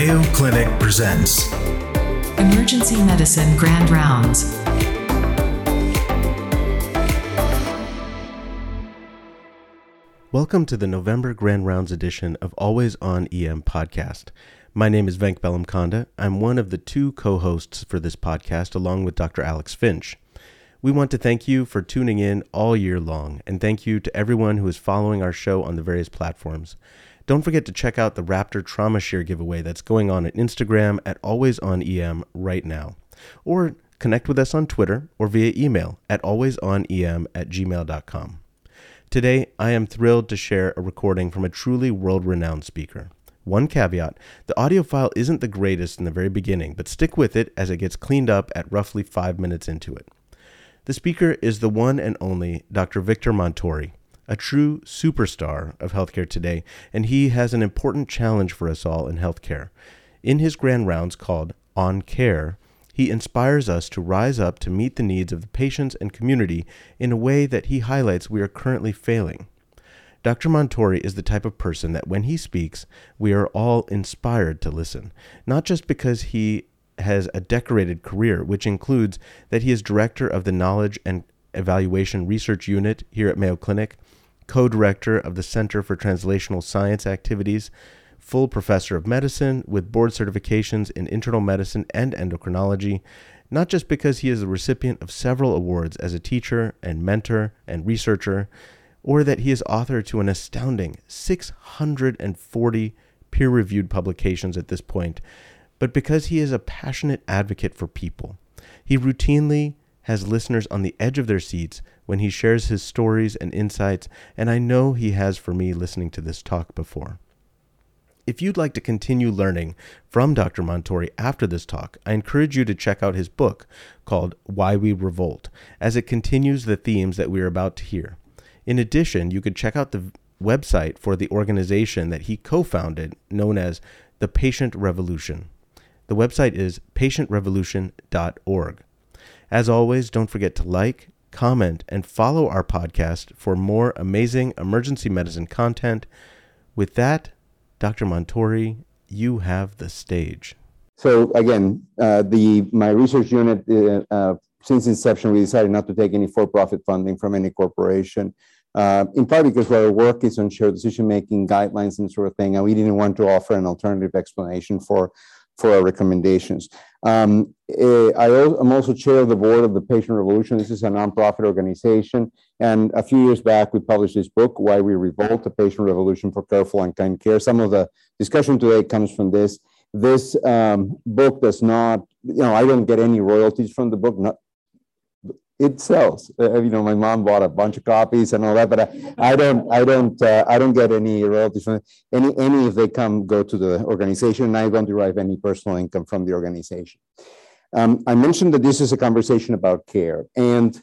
Mayo Clinic presents Emergency Medicine Grand Rounds. Welcome to the November Grand Rounds edition of Always On EM podcast. My name is Venk Bellamkonda. I'm one of the two co hosts for this podcast, along with Dr. Alex Finch. We want to thank you for tuning in all year long, and thank you to everyone who is following our show on the various platforms. Don't forget to check out the Raptor Trauma Share giveaway that's going on at Instagram at AlwaysOnEM right now. Or connect with us on Twitter or via email at alwaysonem at gmail.com. Today, I am thrilled to share a recording from a truly world renowned speaker. One caveat the audio file isn't the greatest in the very beginning, but stick with it as it gets cleaned up at roughly five minutes into it. The speaker is the one and only Dr. Victor Montori, a true superstar of healthcare today, and he has an important challenge for us all in healthcare. In his grand rounds called On Care, he inspires us to rise up to meet the needs of the patients and community in a way that he highlights we are currently failing. Dr. Montori is the type of person that when he speaks, we are all inspired to listen, not just because he has a decorated career, which includes that he is director of the Knowledge and Evaluation Research Unit here at Mayo Clinic, co director of the Center for Translational Science Activities, full professor of medicine with board certifications in internal medicine and endocrinology, not just because he is the recipient of several awards as a teacher and mentor and researcher, or that he is author to an astounding 640 peer reviewed publications at this point, but because he is a passionate advocate for people. He routinely has listeners on the edge of their seats when he shares his stories and insights, and I know he has for me listening to this talk before. If you'd like to continue learning from Dr. Montori after this talk, I encourage you to check out his book called Why We Revolt, as it continues the themes that we are about to hear. In addition, you could check out the website for the organization that he co founded, known as the Patient Revolution. The website is patientrevolution.org. As always, don't forget to like, comment, and follow our podcast for more amazing emergency medicine content. With that, Dr. Montori, you have the stage. So again, uh, the my research unit, uh, uh, since inception, we decided not to take any for-profit funding from any corporation. Uh, in part because our work is on shared decision-making guidelines and sort of thing, and we didn't want to offer an alternative explanation for for our recommendations. Um, eh, I am also chair of the board of the Patient Revolution. This is a nonprofit organization. And a few years back, we published this book, Why We Revolt, The Patient Revolution for Careful and Kind Care. Some of the discussion today comes from this. This um, book does not, you know, I don't get any royalties from the book, not, it sells. Uh, you know, my mom bought a bunch of copies and all that, but I, I don't, I don't, uh, I don't get any royalties from any. Any if they come go to the organization, and I don't derive any personal income from the organization. Um, I mentioned that this is a conversation about care, and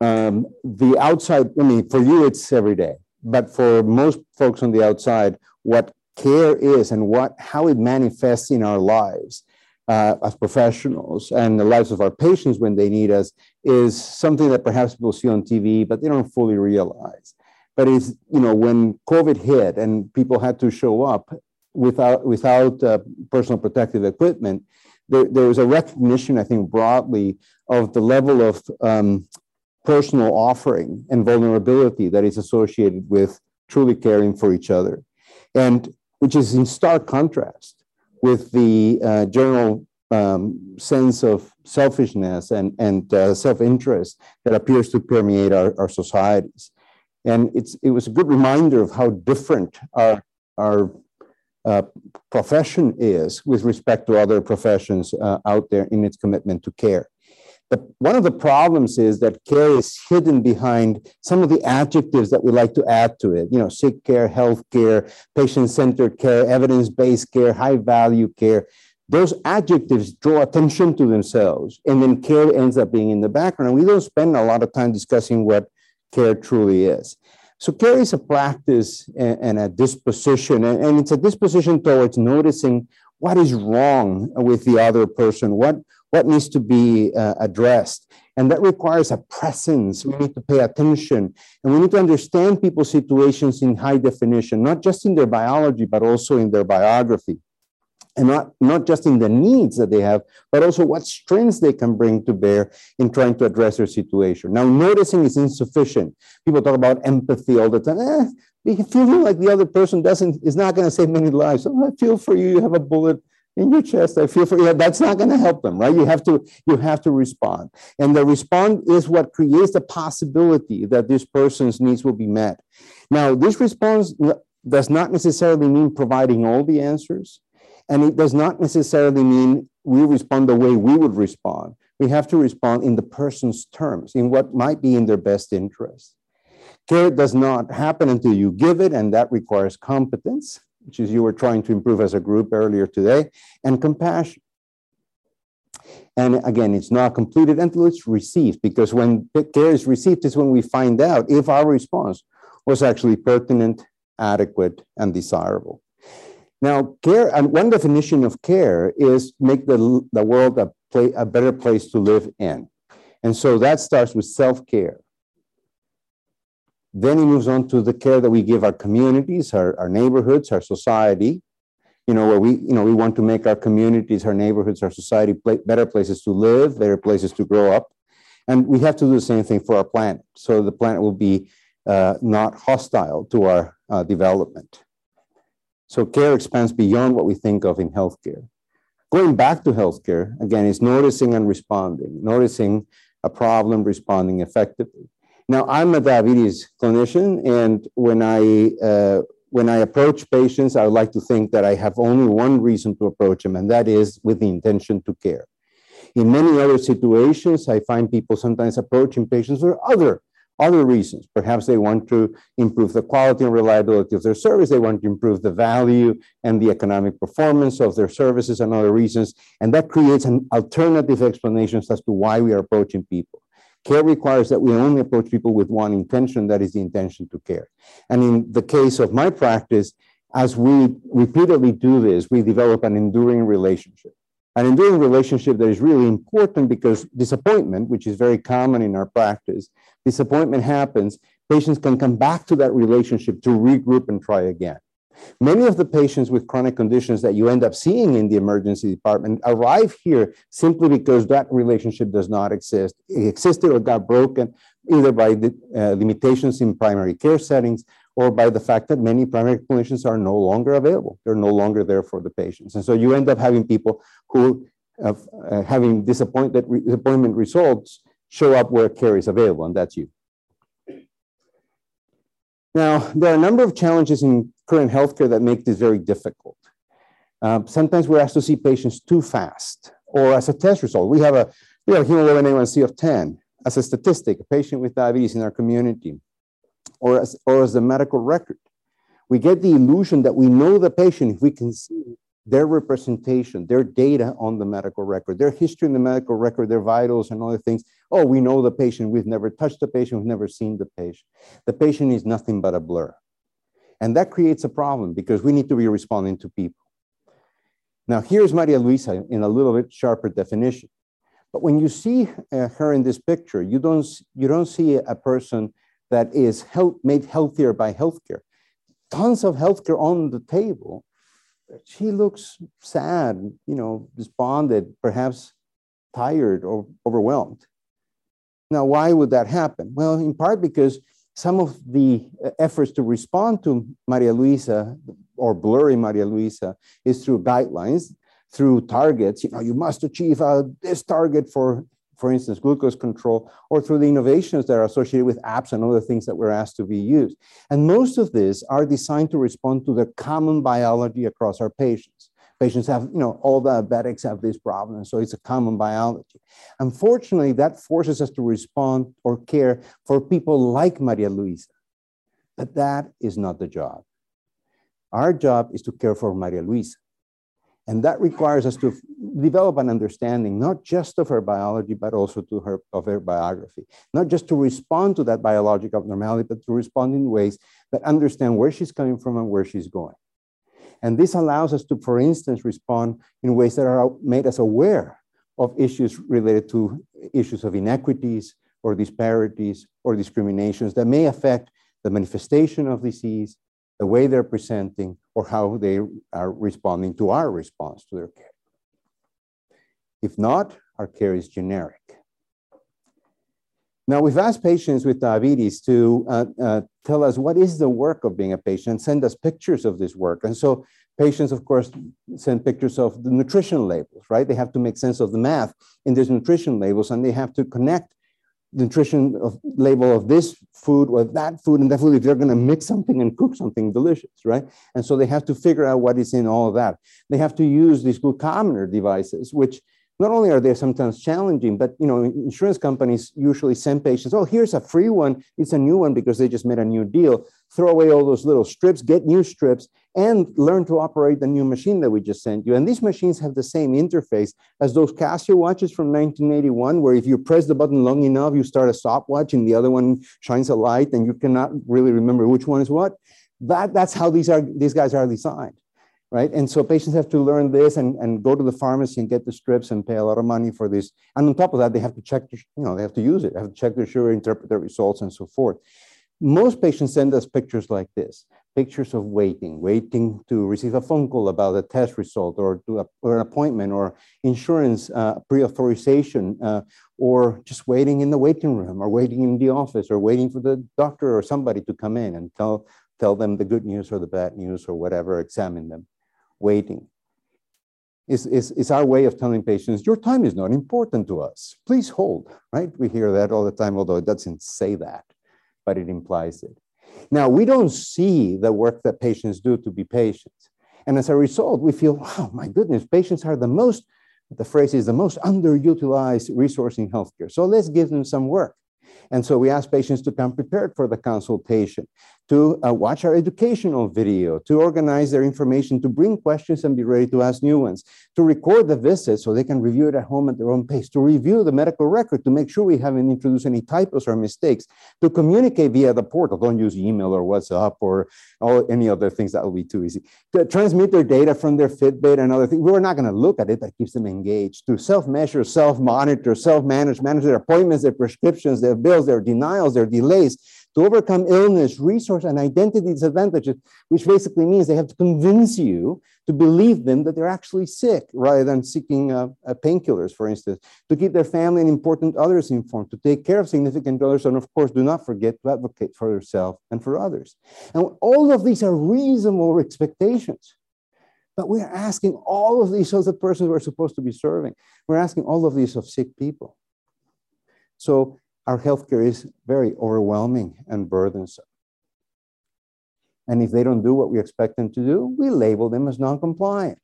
um, the outside. I mean, for you, it's every day, but for most folks on the outside, what care is and what how it manifests in our lives uh, as professionals and the lives of our patients when they need us is something that perhaps people see on TV, but they don't fully realize. But it's, you know, when COVID hit and people had to show up without, without uh, personal protective equipment, there, there was a recognition, I think, broadly of the level of um, personal offering and vulnerability that is associated with truly caring for each other. And which is in stark contrast with the uh, general um, sense of selfishness and, and uh, self-interest that appears to permeate our, our societies. And it's, it was a good reminder of how different our, our uh, profession is with respect to other professions uh, out there in its commitment to care. But one of the problems is that care is hidden behind some of the adjectives that we like to add to it. You know, sick care, health care, patient-centered care, evidence-based care, high-value care. Those adjectives draw attention to themselves, and then care ends up being in the background. We don't spend a lot of time discussing what care truly is. So care is a practice and, a disposition, and, it's a disposition towards noticing what is wrong with the other person, what what needs to be uh, addressed. And that requires a presence. We need to pay attention and we need to understand people's situations in high definition, not just in their biology, but also in their biography. and not, not just in the needs that they have, but also what strengths they can bring to bear in trying to address their situation. Now, noticing is insufficient. People talk about empathy all the time. Eh, feeling like the other person doesn't is not going to save many lives. Oh, I feel for you. You have a bullet in your chest. I feel for you. That's not going to help them, right? You have to you have to respond, and the response is what creates the possibility that this person's needs will be met. Now, this response does not necessarily mean providing all the answers and it does not necessarily mean we respond the way we would respond. We have to respond in the person's terms, in what might be in their best interest. Care does not happen until you give it, and that requires competence, which is you were trying to improve as a group earlier today, and compassion. And again, it's not completed until it's received, because when care is received is when we find out if our response was actually pertinent, adequate, and desirable. Now, care, and one definition of care is make the, the world a, play, a better place to live in. And so that starts with self care. Then he moves on to the care that we give our communities, our, our neighborhoods, our society. You know, where we, you know, we want to make our communities, our neighborhoods, our society better places to live, better places to grow up. And we have to do the same thing for our planet. So the planet will be uh, not hostile to our uh, development. So care expands beyond what we think of in healthcare. Going back to healthcare, again, is noticing and responding, noticing a problem, responding effectively. Now, I'm a diabetes clinician, and when I uh, when I approach patients, I like to think that I have only one reason to approach them, and that is with the intention to care. In many other situations, I find people sometimes approaching patients for other other reasons. Perhaps they want to improve the quality and reliability of their service. They want to improve the value and the economic performance of their services and other reasons. And that creates an alternative explanations as to why we are approaching people. Care requires that we only approach people with one intention, that is the intention to care. And in the case of my practice, as we repeatedly do this, we develop an enduring relationship. An enduring relationship that is really important because disappointment, which is very common in our practice, disappointment happens, patients can come back to that relationship to regroup and try again. Many of the patients with chronic conditions that you end up seeing in the emergency department arrive here simply because that relationship does not exist. It existed or got broken either by the uh, limitations in primary care settings or by the fact that many primary clinicians are no longer available. They're no longer there for the patients. And so you end up having people who, uh, uh, having disappointed, disappointment results, show up where care is available, and that's you. Now, there are a number of challenges in current healthcare that make this very difficult. Uh, sometimes we're asked to see patients too fast, or as a test result. We have a we have hemoglobin A1C of 10 as a statistic, a patient with diabetes in our community or as, or as the medical record. We get the illusion that we know the patient if we can see their representation, their data on the medical record, their history in the medical record, their vitals and other things. Oh, we know the patient. We've never touched the patient. We've never seen the patient. The patient is nothing but a blur. And that creates a problem because we need to be responding to people. Now, here's Maria Luisa in a little bit sharper definition. But when you see uh, her in this picture, you don't, you don't see a person that is health, made healthier by healthcare. Tons of healthcare on the table. She looks sad, you know, despondent, perhaps tired or overwhelmed. Now, why would that happen? Well, in part because some of the efforts to respond to Maria Luisa or blurry Maria Luisa is through guidelines, through targets. You know, you must achieve uh, this target for for instance, glucose control, or through the innovations that are associated with apps and other things that we're asked to be used. And most of these are designed to respond to the common biology across our patients. Patients have, you know, all diabetics have this problem, so it's a common biology. Unfortunately, that forces us to respond or care for people like Maria Luisa. But that is not the job. Our job is to care for Maria Luisa. And that requires us to develop an understanding, not just of her biology, but also to her, of her biography. Not just to respond to that biological abnormality, but to respond in ways that understand where she's coming from and where she's going. And this allows us to, for instance, respond in ways that are made us aware of issues related to issues of inequities or disparities or discriminations that may affect the manifestation of disease, the way they're presenting, or how they are responding to our response to their care. If not, our care is generic. Now, we've asked patients with diabetes to uh, uh, tell us what is the work of being a patient, send us pictures of this work. And so patients, of course, send pictures of the nutrition labels, right? They have to make sense of the math in these nutrition labels, and they have to connect the nutrition of, label of this food or that food and food if they're going to mix something and cook something delicious, right? And so they have to figure out what is in all of that. They have to use these glucometer devices, which not only are they sometimes challenging, but you know, insurance companies usually send patients, oh, here's a free one. It's a new one because they just made a new deal. Throw away all those little strips, get new strips, and learn to operate the new machine that we just sent you. And these machines have the same interface as those Casio watches from 1981, where if you press the button long enough, you start a stopwatch and the other one shines a light and you cannot really remember which one is what. That, that's how these, are, these guys are designed right? And so patients have to learn this and, and go to the pharmacy and get the strips and pay a lot of money for this. And on top of that, they have to check, you know, they have to use it, they have to check their sugar, interpret their results and so forth. Most patients send us pictures like this, pictures of waiting, waiting to receive a phone call about a test result or, to a, or an appointment or insurance uh, pre-authorization uh, or just waiting in the waiting room or waiting in the office or waiting for the doctor or somebody to come in and tell, tell them the good news or the bad news or whatever, examine them waiting. Is, is, is our way of telling patients, your time is not important to us. Please hold, right? We hear that all the time, although it doesn't say that, but it implies it. Now, we don't see the work that patients do to be patients. And as a result, we feel, oh my goodness, patients are the most, the phrase is the most underutilized resource in healthcare. So let's give them some work. And so we ask patients to come prepared for the consultation to uh, watch our educational video, to organize their information, to bring questions and be ready to ask new ones, to record the visit so they can review it at home at their own pace, to review the medical record to make sure we haven't introduced any typos or mistakes, to communicate via the portal. Don't use email or WhatsApp or all, any other things that will be too easy. To transmit their data from their Fitbit and other things. We're not going to look at it, that keeps them engaged. To self measure, self monitor, self manage, manage their appointments, their prescriptions, their bills, their denials, their delays to overcome illness, resource, and identity disadvantages, which basically means they have to convince you to believe them that they're actually sick rather than seeking uh, uh, painkillers, for instance, to keep their family and important others informed, to take care of significant others, and of course, do not forget to advocate for yourself and for others. And all of these are reasonable expectations. But we're asking all of these of the persons we're supposed to be serving. We're asking all of these of sick people. So our healthcare is very overwhelming and burdensome. And if they don't do what we expect them to do, we label them as non-compliant.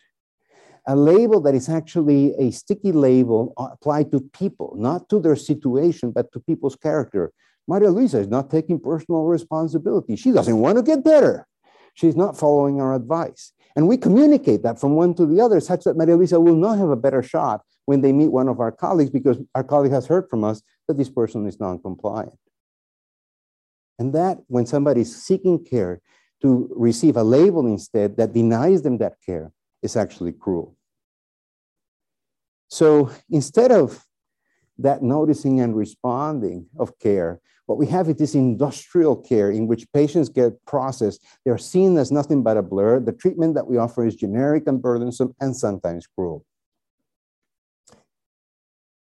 A label that is actually a sticky label applied to people, not to their situation, but to people's character. Maria Luisa is not taking personal responsibility. She doesn't want to get better. She's not following our advice. And we communicate that from one to the other, such that Maria Luisa will not have a better shot when they meet one of our colleagues because our colleague has heard from us that this person is non-compliant. And that when somebody is seeking care to receive a label instead that denies them that care is actually cruel. So instead of that noticing and responding of care, what we have is this industrial care in which patients get processed. They're seen as nothing but a blur. The treatment that we offer is generic and burdensome and sometimes cruel.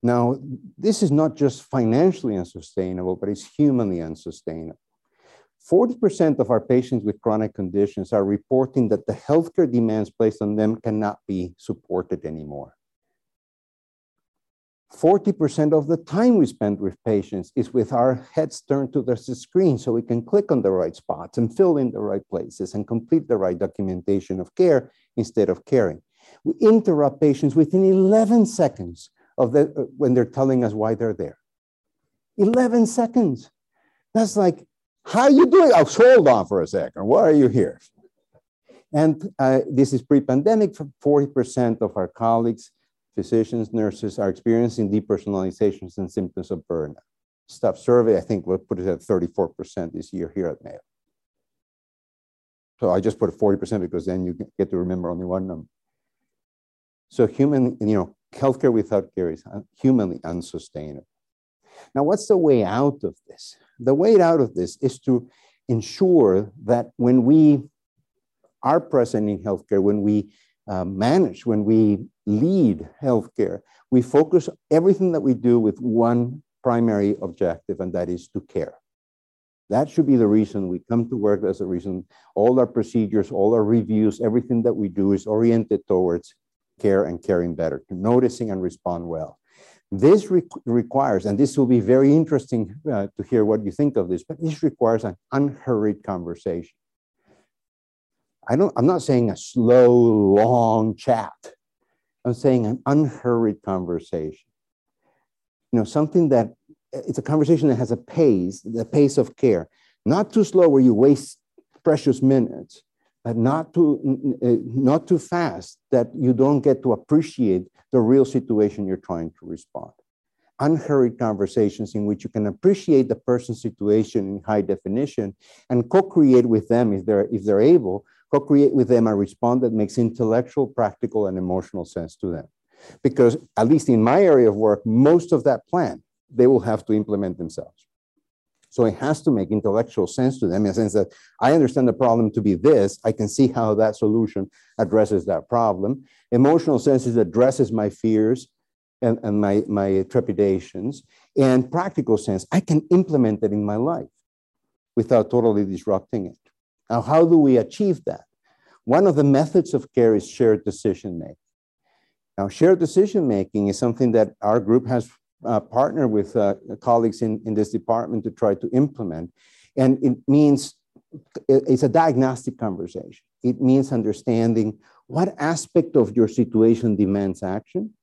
Now, this is not just financially unsustainable, but it's humanly unsustainable. 40% of our patients with chronic conditions are reporting that the healthcare demands placed on them cannot be supported anymore. 40% of the time we spend with patients is with our heads turned to the screen so we can click on the right spots and fill in the right places and complete the right documentation of care instead of caring. We interrupt patients within 11 seconds of the, uh, when they're telling us why they're there. 11 seconds. That's like, how are you doing? Oh, hold on for a second. Why are you here? And uh, this is pre-pandemic. 40% of our colleagues, physicians, nurses are experiencing depersonalizations and symptoms of burnout. Staff survey, I think we'll put it at 34% this year here at Mayo. So I just put 40% because then you get to remember only one number. So human, you know, healthcare without care is humanly unsustainable. Now, what's the way out of this? The way out of this is to ensure that when we are present in healthcare, when we uh, manage, when we lead healthcare, we focus everything that we do with one primary objective, and that is to care. That should be the reason we come to work. That's the reason all our procedures, all our reviews, everything that we do is oriented towards care and caring better, to noticing and respond well. This re requires, and this will be very interesting uh, to hear what you think of this, but this requires an unhurried conversation. I don't, I'm not saying a slow, long chat. I'm saying an unhurried conversation. You know, something that it's a conversation that has a pace, the pace of care, not too slow where you waste precious minutes, but not too uh, not too fast that you don't get to appreciate the real situation you're trying to respond. Unhurried conversations in which you can appreciate the person's situation in high definition and co-create with them if they're if they're able, co-create with them a response that makes intellectual, practical, and emotional sense to them. Because at least in my area of work, most of that plan they will have to implement themselves. So it has to make intellectual sense to them in the sense that I understand the problem to be this. I can see how that solution addresses that problem. Emotional sense is addresses my fears and, and my, my trepidations. And practical sense, I can implement it in my life without totally disrupting it. Now, how do we achieve that? One of the methods of care is shared decision making. Now, shared decision making is something that our group has uh, partner with uh, colleagues in, in this department to try to implement. And it means it's a diagnostic conversation. It means understanding what aspect of your situation demands action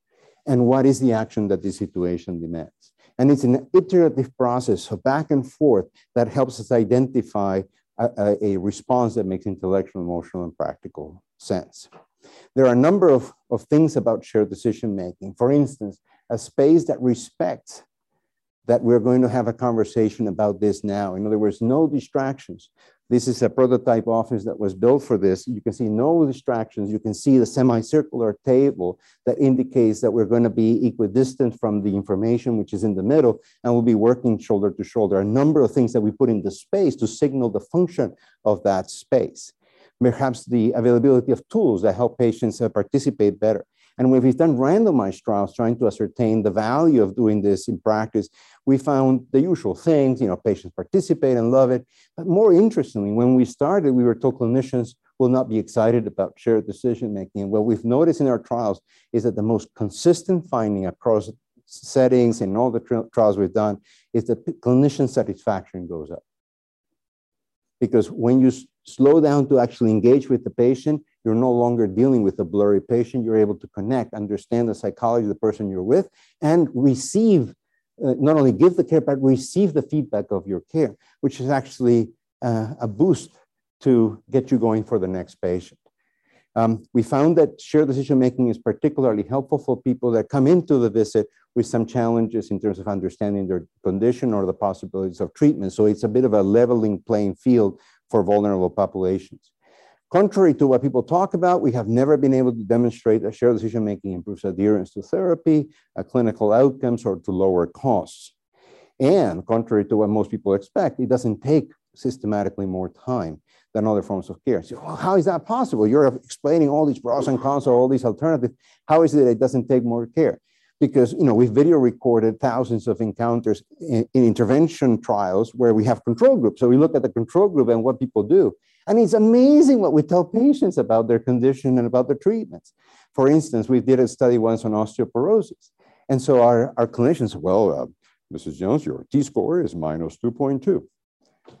and what is the action that the situation demands. And it's an iterative process, so back and forth, that helps us identify a, a, response that makes intellectual, emotional, and practical sense. There are a number of, of things about shared decision making. For instance, a space that respects that we're going to have a conversation about this now. In other words, no distractions. This is a prototype office that was built for this. You can see no distractions. You can see the semicircular table that indicates that we're going to be equidistant from the information which is in the middle, and we'll be working shoulder to shoulder. A number of things that we put in the space to signal the function of that space. Perhaps the availability of tools that help patients uh, participate better. And when we've done randomized trials trying to ascertain the value of doing this in practice, we found the usual things, you know, patients participate and love it. But more interestingly, when we started, we were told clinicians will not be excited about shared decision making. And what we've noticed in our trials is that the most consistent finding across settings and all the trials we've done is that clinician satisfaction goes up. Because when you slow down to actually engage with the patient, you're no longer dealing with a blurry patient. You're able to connect, understand the psychology of the person you're with, and receive, uh, not only give the care, but receive the feedback of your care, which is actually uh, a boost to get you going for the next patient. Um, we found that shared decision making is particularly helpful for people that come into the visit with some challenges in terms of understanding their condition or the possibilities of treatment. So it's a bit of a leveling playing field for vulnerable populations. Contrary to what people talk about, we have never been able to demonstrate that shared decision making improves adherence to therapy, clinical outcomes, or to lower costs. And contrary to what most people expect, it doesn't take systematically more time than other forms of care. So, well, how is that possible? You're explaining all these pros and cons all these alternatives. How is it that it doesn't take more care? Because you know we've video recorded thousands of encounters in, in intervention trials where we have control groups. So we look at the control group and what people do, and it's amazing what we tell patients about their condition and about their treatments. For instance, we did a study once on osteoporosis. And so our, our clinicians, well, uh, Mrs. Jones, your T score is minus 2.2.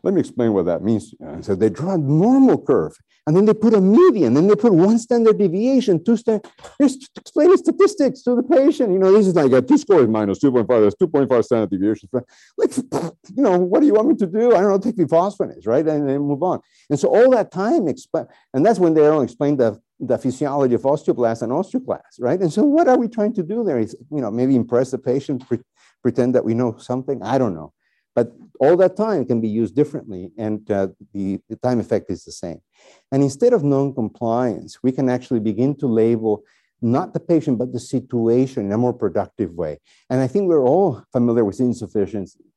Let me explain what that means. And so they draw a normal curve, and then they put a median, then they put one standard deviation, two standard. Just explaining statistics to the patient. You know, this is like a T score is minus 2.5. There's 2.5 standard deviations. Like, you know, what do you want me to do? I don't know, take bisphosphonates, right? And then move on. And so all that time, explain, and that's when they don't explain the the physiology of osteoblasts and osteoclasts, right? And so what are we trying to do there? Is, you know, maybe impress the patient, pre pretend that we know something? I don't know. But all that time can be used differently, and uh, the, the time effect is the same. And instead of non-compliance, we can actually begin to label not the patient, but the situation in a more productive way. And I think we're all familiar with insufficiencies.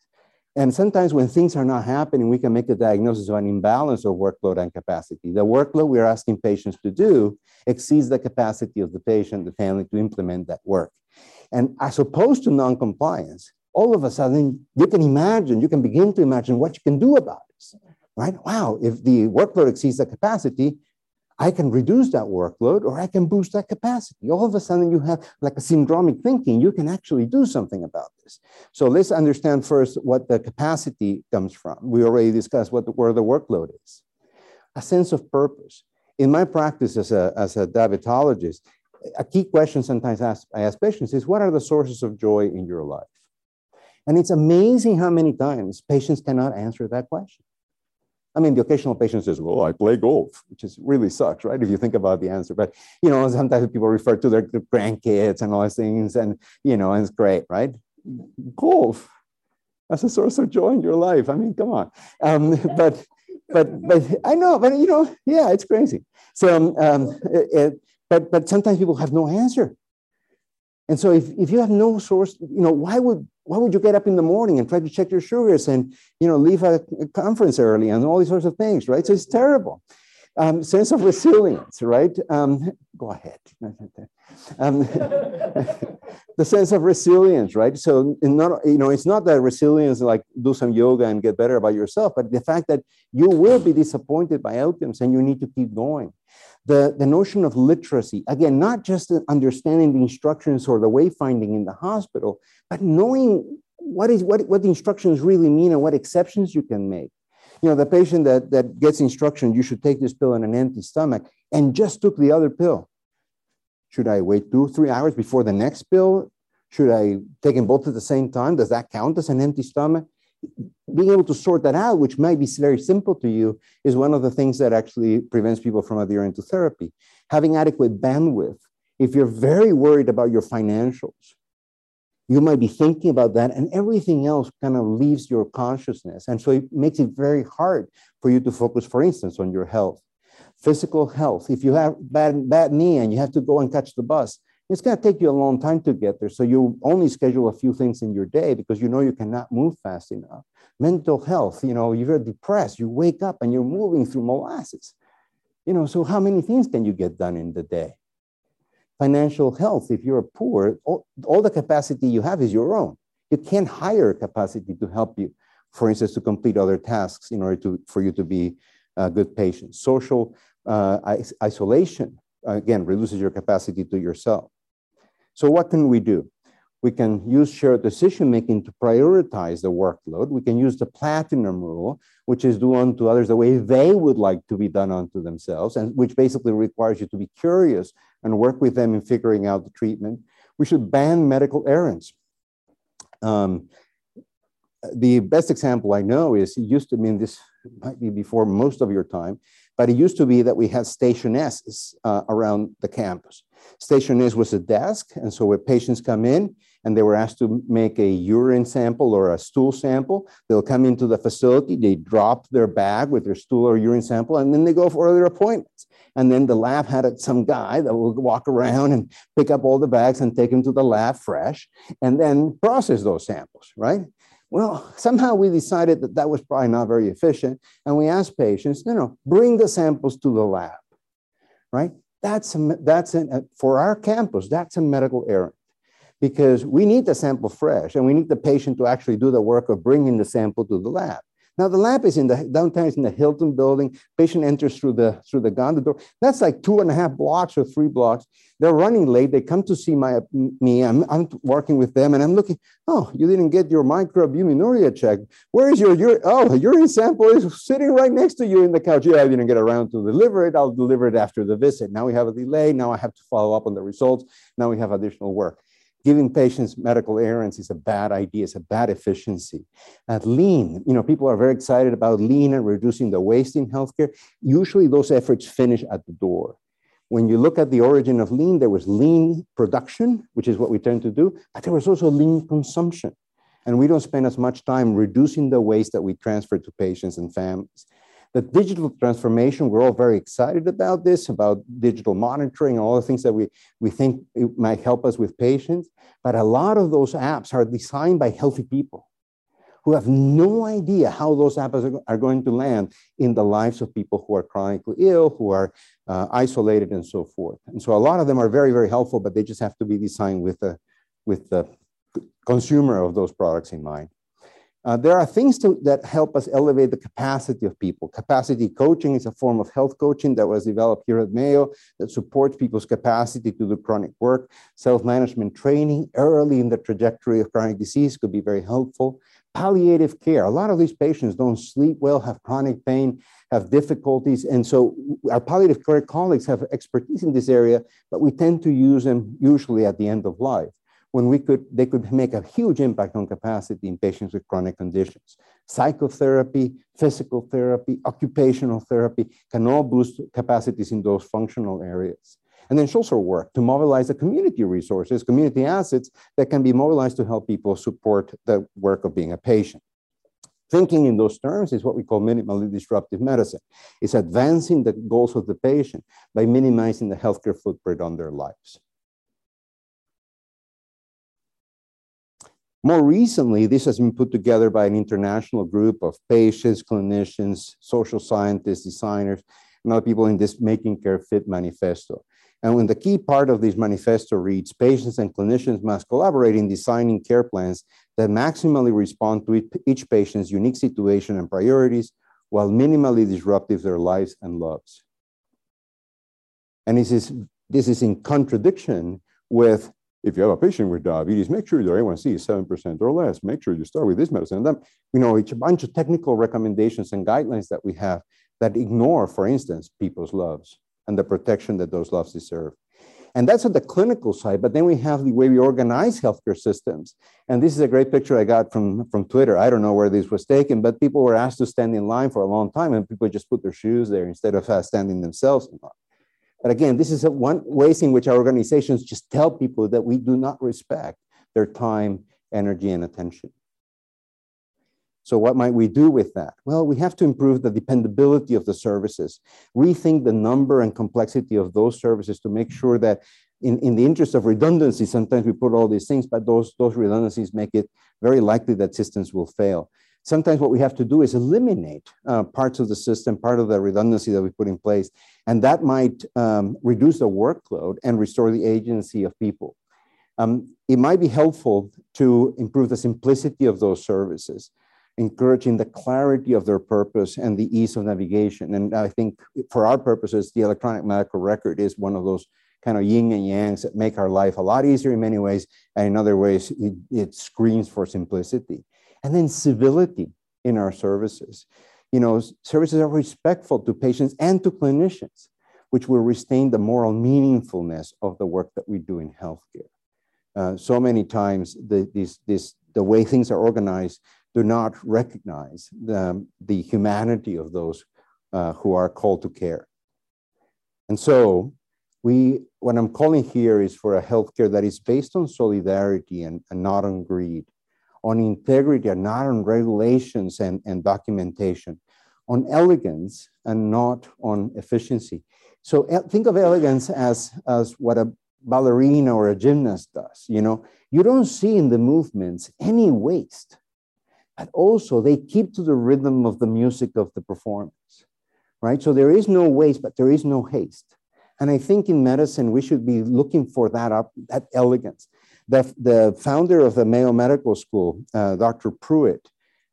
And sometimes when things are not happening, we can make a diagnosis of an imbalance of workload and capacity. The workload we're asking patients to do exceeds the capacity of the patient, the family to implement that work. And as opposed to non-compliance, all of a sudden you can imagine, you can begin to imagine what you can do about this, right? Wow, if the workload exceeds the capacity, I can reduce that workload or I can boost that capacity. All of a sudden, you have like a syndromic thinking. You can actually do something about this. So let's understand first what the capacity comes from. We already discussed what the, where the workload is. A sense of purpose. In my practice as a, as a diabetologist, a key question sometimes I ask patients is what are the sources of joy in your life? And it's amazing how many times patients cannot answer that question. I mean, the occasional patient says, well, I play golf, which is really sucks, right? If you think about the answer. But, you know, sometimes people refer to their, grandkids and all those things and, you know, and it's great, right? Golf, that's a source of joy in your life. I mean, come on. Um, but, but, but I know, but, you know, yeah, it's crazy. So, um it, it, but, but sometimes people have no answer. And so if, if you have no source, you know, why would why would you get up in the morning and try to check your sugars and you know leave a, a conference early and all these sorts of things, right? So it's terrible. Um, sense of resilience, right? Um, go ahead. Um, the sense of resilience, right? So, not, you know, it's not that resilience like do some yoga and get better about yourself, but the fact that you will be disappointed by outcomes and you need to keep going. The, the notion of literacy, again, not just understanding the instructions or the wayfinding in the hospital, but knowing what is what, what the instructions really mean and what exceptions you can make. You know, the patient that, that gets instruction, you should take this pill on an empty stomach, and just took the other pill. Should I wait two, three hours before the next pill? Should I take them both at the same time? Does that count as an empty stomach? Being able to sort that out, which might be very simple to you, is one of the things that actually prevents people from adhering to therapy. Having adequate bandwidth. If you're very worried about your financials, you might be thinking about that, and everything else kind of leaves your consciousness. And so it makes it very hard for you to focus, for instance, on your health. Physical health. If you have bad, bad knee and you have to go and catch the bus, it's going to take you a long time to get there. So you only schedule a few things in your day because you know you cannot move fast enough. Mental health, you know, you're depressed, you wake up and you're moving through molasses. You know, so how many things can you get done in the day? Financial health, if you're poor, all, all the capacity you have is your own. You can't hire capacity to help you, for instance, to complete other tasks in order to, for you to be a good patient. Social uh, isolation, again, reduces your capacity to yourself. So what can we do? We can use shared decision making to prioritize the workload. We can use the platinum rule, which is do unto others the way they would like to be done unto themselves, and which basically requires you to be curious and work with them in figuring out the treatment. We should ban medical errands. Um, the best example I know is it used to mean this might be before most of your time, but it used to be that we had station S uh, around the campus. Station S was a desk, and so when patients come in and they were asked to make a urine sample or a stool sample, they'll come into the facility, they drop their bag with their stool or urine sample, and then they go for their appointments. And then the lab had some guy that would walk around and pick up all the bags and take them to the lab fresh, and then process those samples, right? Well, somehow we decided that that was probably not very efficient. And we asked patients, you know, bring the samples to the lab, right? That's, a, that's a, uh, for our campus, that's a medical errand because we need the sample fresh and we need the patient to actually do the work of bringing the sample to the lab. Now the lab is in the downtown, is in the Hilton building. Patient enters through the through the Gonda door. That's like two and a half blocks or three blocks. They're running late. They come to see my me. I'm, I'm working with them, and I'm looking. Oh, you didn't get your microalbuminuria checked. Where is your urine? Oh, urine sample is sitting right next to you in the couch. Yeah, I didn't get around to deliver it. I'll deliver it after the visit. Now we have a delay. Now I have to follow up on the results. Now we have additional work giving patients medical errands is a bad idea. It's a bad efficiency. At lean, you know, people are very excited about lean and reducing the waste in healthcare. Usually those efforts finish at the door. When you look at the origin of lean, there was lean production, which is what we tend to do, but there was also lean consumption. And we don't spend as much time reducing the waste that we transfer to patients and families. The digital transformation, we're all very excited about this, about digital monitoring and all the things that we, we think it might help us with patients. But a lot of those apps are designed by healthy people who have no idea how those apps are, are going to land in the lives of people who are chronically ill, who are uh, isolated, and so forth. And so a lot of them are very, very helpful, but they just have to be designed with the, with the consumer of those products in mind. Uh, there are things to, that help us elevate the capacity of people. Capacity coaching is a form of health coaching that was developed here at Mayo that supports people's capacity to do chronic work. Self management training early in the trajectory of chronic disease could be very helpful. Palliative care. A lot of these patients don't sleep well, have chronic pain, have difficulties. And so our palliative care colleagues have expertise in this area, but we tend to use them usually at the end of life when we could, they could make a huge impact on capacity in patients with chronic conditions. Psychotherapy, physical therapy, occupational therapy can all boost capacities in those functional areas. And then social work to mobilize the community resources, community assets that can be mobilized to help people support the work of being a patient. Thinking in those terms is what we call minimally disruptive medicine. It's advancing the goals of the patient by minimizing the healthcare footprint on their lives. More recently, this has been put together by an international group of patients, clinicians, social scientists, designers, and other people in this Making Care Fit manifesto. And when the key part of this manifesto reads, patients and clinicians must collaborate in designing care plans that maximally respond to each patient's unique situation and priorities while minimally disruptive their lives and loves. And this is, this is in contradiction with if you have a patient with diabetes, make sure their A1C is 7% or less. Make sure you start with this medicine. And then, you know, it's a bunch of technical recommendations and guidelines that we have that ignore, for instance, people's loves and the protection that those loves deserve. And that's at the clinical side. But then we have the way we organize healthcare systems. And this is a great picture I got from, from Twitter. I don't know where this was taken, but people were asked to stand in line for a long time, and people just put their shoes there instead of uh, standing themselves in line. But again, this is one ways in which our organizations just tell people that we do not respect their time, energy, and attention. So what might we do with that? Well, we have to improve the dependability of the services, rethink the number and complexity of those services to make sure that in, in the interest of redundancy, sometimes we put all these things, but those, those redundancies make it very likely that systems will fail. Sometimes what we have to do is eliminate uh, parts of the system, part of the redundancy that we put in place, and that might um, reduce the workload and restore the agency of people. Um, it might be helpful to improve the simplicity of those services, encouraging the clarity of their purpose and the ease of navigation. And I think for our purposes, the electronic medical record is one of those kind of yin and yangs that make our life a lot easier in many ways, and in other ways, it, it screams for simplicity. And then civility in our services. You know, services are respectful to patients and to clinicians, which will retain the moral meaningfulness of the work that we do in healthcare. Uh, so many times, the, this, this, the way things are organized do not recognize the, the humanity of those uh, who are called to care. And so, we, what I'm calling here is for a healthcare that is based on solidarity and, and not on greed on integrity and not on regulations and, and documentation, on elegance and not on efficiency. So think of elegance as, as what a ballerina or a gymnast does. You know, you don't see in the movements any waste, but also they keep to the rhythm of the music of the performance, right? So there is no waste, but there is no haste. And I think in medicine, we should be looking for that up, that elegance. The, the founder of the Mayo Medical School, uh, Dr. Pruitt,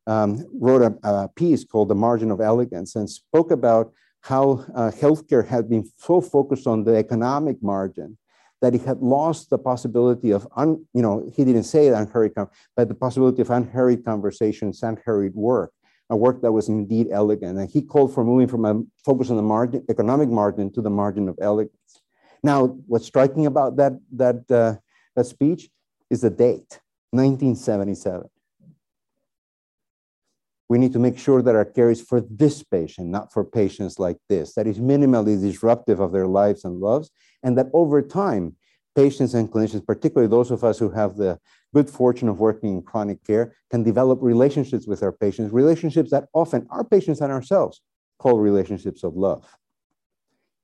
um, wrote a, a, piece called The Margin of Elegance and spoke about how uh, healthcare had been so focused on the economic margin that it had lost the possibility of, un, you know, he didn't say it unhurried, but the possibility of unhurried conversations, unhurried work, a work that was indeed elegant. And he called for moving from a focus on the margin, economic margin to the margin of elegance. Now, what's striking about that, that uh, that speech is the date, 1977. We need to make sure that our care is for this patient, not for patients like this, that is minimally disruptive of their lives and loves, and that over time, patients and clinicians, particularly those of us who have the good fortune of working in chronic care, can develop relationships with our patients, relationships that often our patients and ourselves call relationships of love.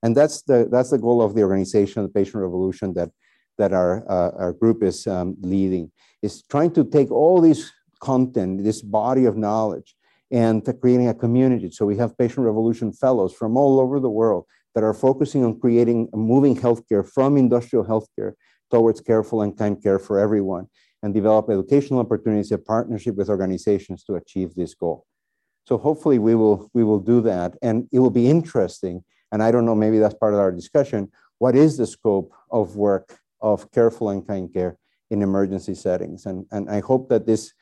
And that's the, that's the goal of the organization, the Patient Revolution, that that our, uh, our group is um, leading, is trying to take all this content, this body of knowledge, and creating a community. So we have Patient Revolution Fellows from all over the world that are focusing on creating, moving healthcare from industrial healthcare towards careful and kind care for everyone, and develop educational opportunities in partnership with organizations to achieve this goal. So hopefully we will we will do that, and it will be interesting. And I don't know, maybe that's part of our discussion. What is the scope of work of careful and kind care in emergency settings? And, and I hope that this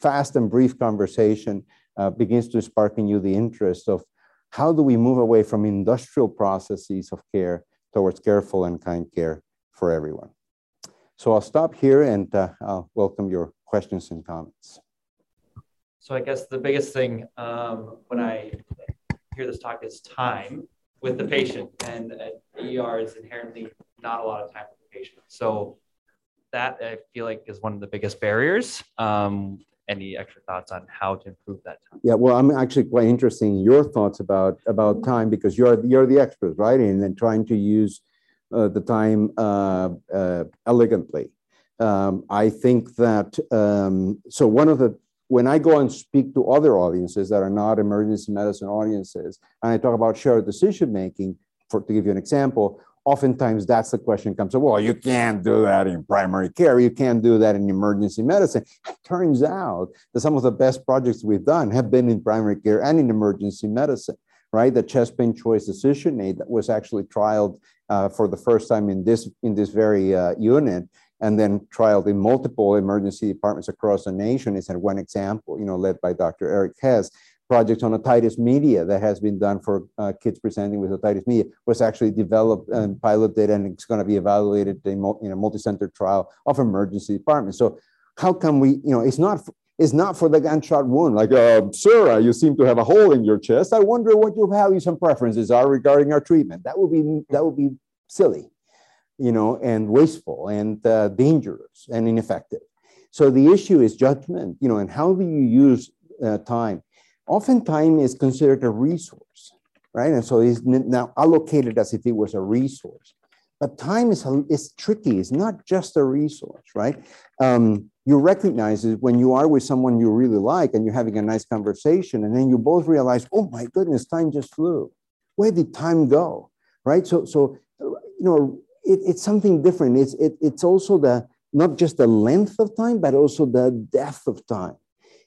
fast and brief conversation uh, begins to spark in you the interest of how do we move away from industrial processes of care towards careful and kind care for everyone. So I'll stop here and uh, I'll welcome your questions and comments. So I guess the biggest thing um, when I hear this talk is time with the patient, and ER is inherently not a lot of time So that I feel like is one of the biggest barriers. Um, any extra thoughts on how to improve that time? Yeah, well, I'm actually quite interested in your thoughts about about time because you're you're the expert, right? And then trying to use uh, the time uh, uh, elegantly. Um, I think that um, so one of the when I go and speak to other audiences that are not emergency medicine audiences, and I talk about shared decision making, for to give you an example, oftentimes that's the question comes up, well, you can't do that in primary care. You can't do that in emergency medicine. It turns out that some of the best projects we've done have been in primary care and in emergency medicine, right? The chest pain choice decision aid that was actually trialed uh, for the first time in this, in this very uh, unit and then trialed in multiple emergency departments across the nation is one example, you know, led by Dr. Erik Hess. Project on otitis media that has been done for uh, kids presenting with otitis media was actually developed and piloted, and it's going to be evaluated in, in a multi-center trial of emergency departments. So, how can we, you know, it's not it's not for the gunshot wound. Like, uh, sir, you seem to have a hole in your chest. I wonder what your values and preferences are regarding our treatment. That would be that would be silly you know, and wasteful and uh, dangerous and ineffective. So the issue is judgment, you know, and how do you use uh, time? Often time is considered a resource, right? And so it's now allocated as if it was a resource. But time is, is tricky. It's not just a resource, right? Um, you recognize it when you are with someone you really like and you're having a nice conversation, and then you both realize, oh my goodness, time just flew. Where did time go, right? So, so you know, it, it's something different. It's, it, it's also the, not just the length of time, but also the depth of time.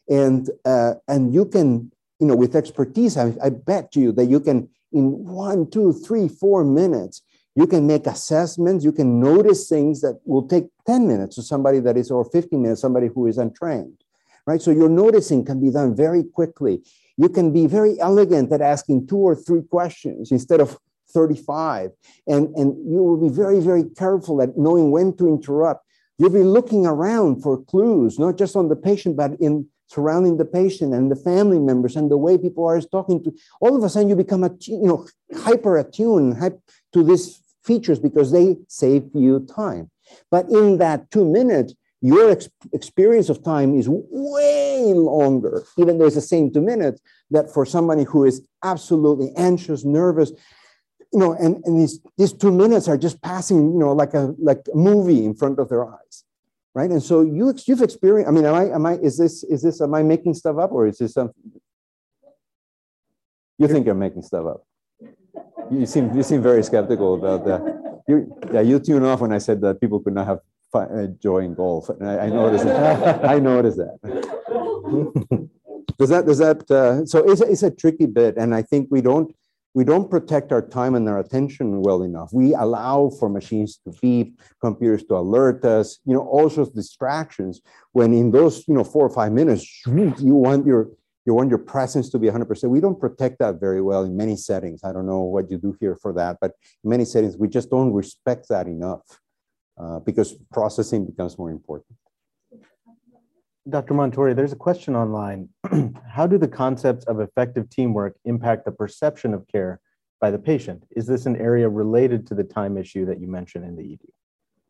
And, uh, and you can, you know, with expertise, I, I bet you that you can, in one, two, three, four minutes, you can make assessments, you can notice things that will take 10 minutes to somebody that is, or 15 minutes, somebody who is untrained, right? So your noticing can be done very quickly. You can be very elegant at asking two or three questions instead of 35. And, and you will be very, very careful at knowing when to interrupt. You'll be looking around for clues, not just on the patient, but in surrounding the patient and the family members and the way people are talking to. All of a sudden, you become a, you know, hyper attuned to these features because they save you time. But in that two minutes, your ex- experience of time is way longer, even though it's the same two minutes, that for somebody who is absolutely anxious, nervous, you know, and, and these, these two minutes are just passing, you know, like a like a movie in front of their eyes, right? And so you you've experienced. I mean, am I am I is this is this am I making stuff up or is this something? You think you're making stuff up? You seem you seem very skeptical about that. You, yeah, you tune off when I said that people could not have fun, uh, joy in golf. And I, I noticed that. I noticed that. does that does that? Uh, so it's a, it's a tricky bit, and I think we don't we don't protect our time and our attention well enough. We allow for machines to beep, computers to alert us, you know, all sorts of distractions. When in those, you know, four or five minutes, you want your you want your presence to be 100%. We don't protect that very well in many settings. I don't know what you do here for that, but in many settings, we just don't respect that enough uh, because processing becomes more important. Dr. Montori, there's a question online. How do the concepts of effective teamwork impact the perception of care by the patient? Is this an area related to the time issue that you mentioned in the ED?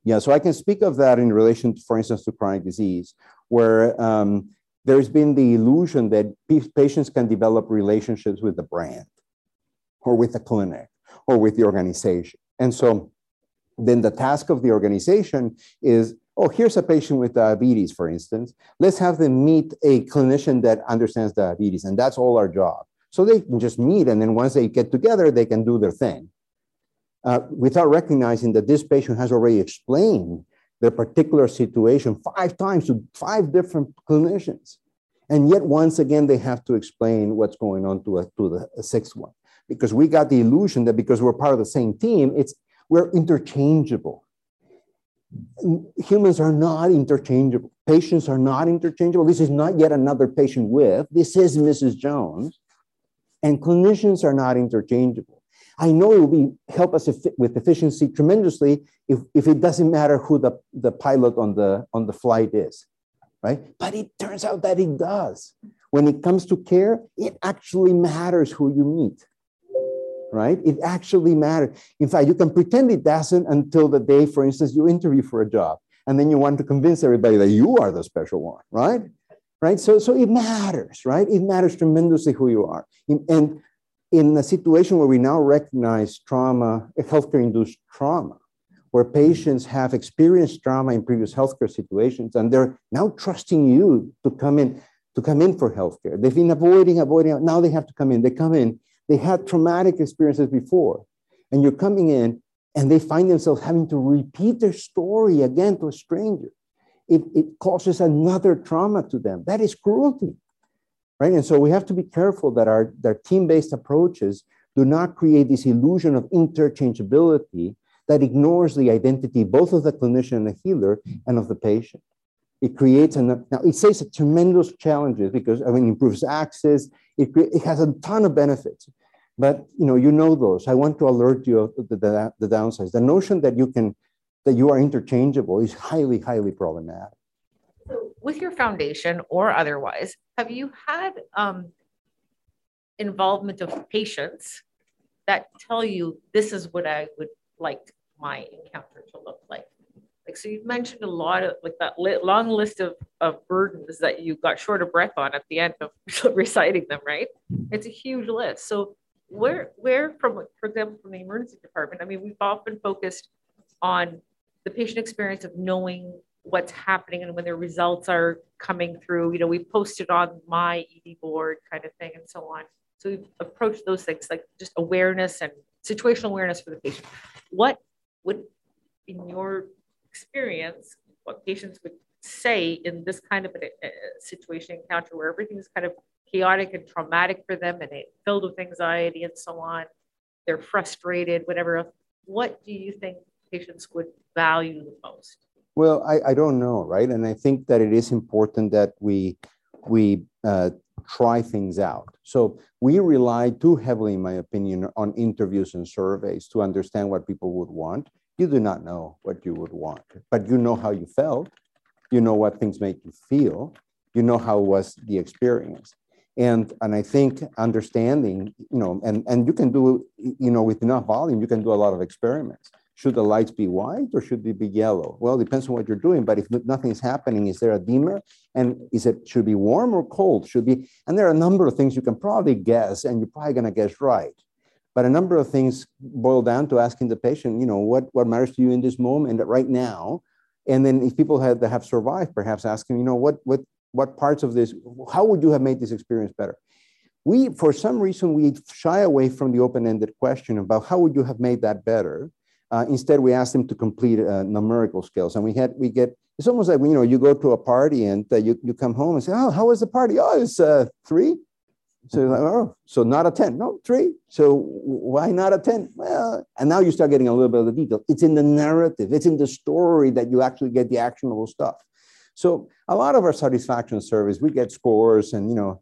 Yeah, so I can speak of that in relation, for instance, to chronic disease, where um, there's been the illusion that patients can develop relationships with the brand or with the clinic or with the organization. And so then the task of the organization is oh, here's a patient with diabetes, for instance. Let's have them meet a clinician that understands diabetes, and that's all our job. So they can just meet, and then once they get together, they can do their thing. Uh, without recognizing that this patient has already explained their particular situation five times to five different clinicians. And yet, once again, they have to explain what's going on to, a, to the a sixth one. Because we got the illusion that because we're part of the same team, it's we're interchangeable. Humans are not interchangeable. Patients are not interchangeable. This is not yet another patient with. This is Mrs. Jones. And clinicians are not interchangeable. I know it will be help us with efficiency tremendously if, if it doesn't matter who the, the pilot on the on the flight is, right? But it turns out that it does. When it comes to care, it actually matters who you meet, right? It actually matters. In fact, you can pretend it doesn't until the day, for instance, you interview for a job, and then you want to convince everybody that you are the special one, right? Right. So, so it matters, right? It matters tremendously who you are. And in a situation where we now recognize trauma, eh, healthcare induced trauma, where patients have experienced trauma in previous healthcare situations and they're now trusting you to come in to come in for healthcare. They've been avoiding, avoiding, now they have to come in. They come in, they had traumatic experiences before, and you're coming in and they find themselves having to repeat their story again to a stranger. It, it causes another trauma to them. That is cruelty right? And so we have to be careful that our, our team-based approaches do not create this illusion of interchangeability that ignores the identity both of the clinician and the healer and of the patient. It creates an now it says a tremendous challenges because I mean improves access. It, it has a ton of benefits, but you know you know those. I want to alert you the, the, the downsides. The notion that you can that you are interchangeable is highly highly problematic with your foundation or otherwise, have you had um, involvement of patients that tell you this is what I would like my encounter to look like? Like, so you've mentioned a lot of like that li- long list of, of burdens that you got short of breath on at the end of reciting them, right? It's a huge list. So where, where from, for example, from the emergency department, I mean, we've often focused on the patient experience of knowing what's happening and when their results are coming through. You know, we've posted on my ED board kind of thing and so on. So we've approached those things like just awareness and situational awareness for the patient. What would, in your experience, what patients would say in this kind of a, a situation encounter where everything is kind of chaotic and traumatic for them and they filled with anxiety and so on, they're frustrated, whatever. What do you think patients would value the most? Well, I, I don't know, right? And I think that it is important that we we uh, try things out. So we rely too heavily, in my opinion, on interviews and surveys to understand what people would want. You do not know what you would want, but you know how you felt. You know what things make you feel. You know how was the experience. And, and I think understanding, you know, and, and you can do, you know, with enough volume, you can do a lot of experiments should the lights be white or should they be yellow? Well, it depends on what you're doing. But if nothing's happening, is there a dimmer? And is it should be warm or cold? Should be, and there are a number of things you can probably guess, and you're probably going to guess right. But a number of things boil down to asking the patient, you know, what, what matters to you in this moment right now? And then if people have, that have survived, perhaps asking, you know, what, what, what parts of this, how would you have made this experience better? We, for some reason, we shy away from the open-ended question about how would you have made that better? Uh, instead, we ask them to complete uh, numerical scales, and we had we get. It's almost like you know you go to a party and uh, you you come home and say, oh, how was the party? Oh, it's uh, three. So like, oh, so not a ten? No, three. So why not a ten? Well, and now you start getting a little bit of the detail. It's in the narrative. It's in the story that you actually get the actionable stuff. So a lot of our satisfaction surveys, we get scores, and you know,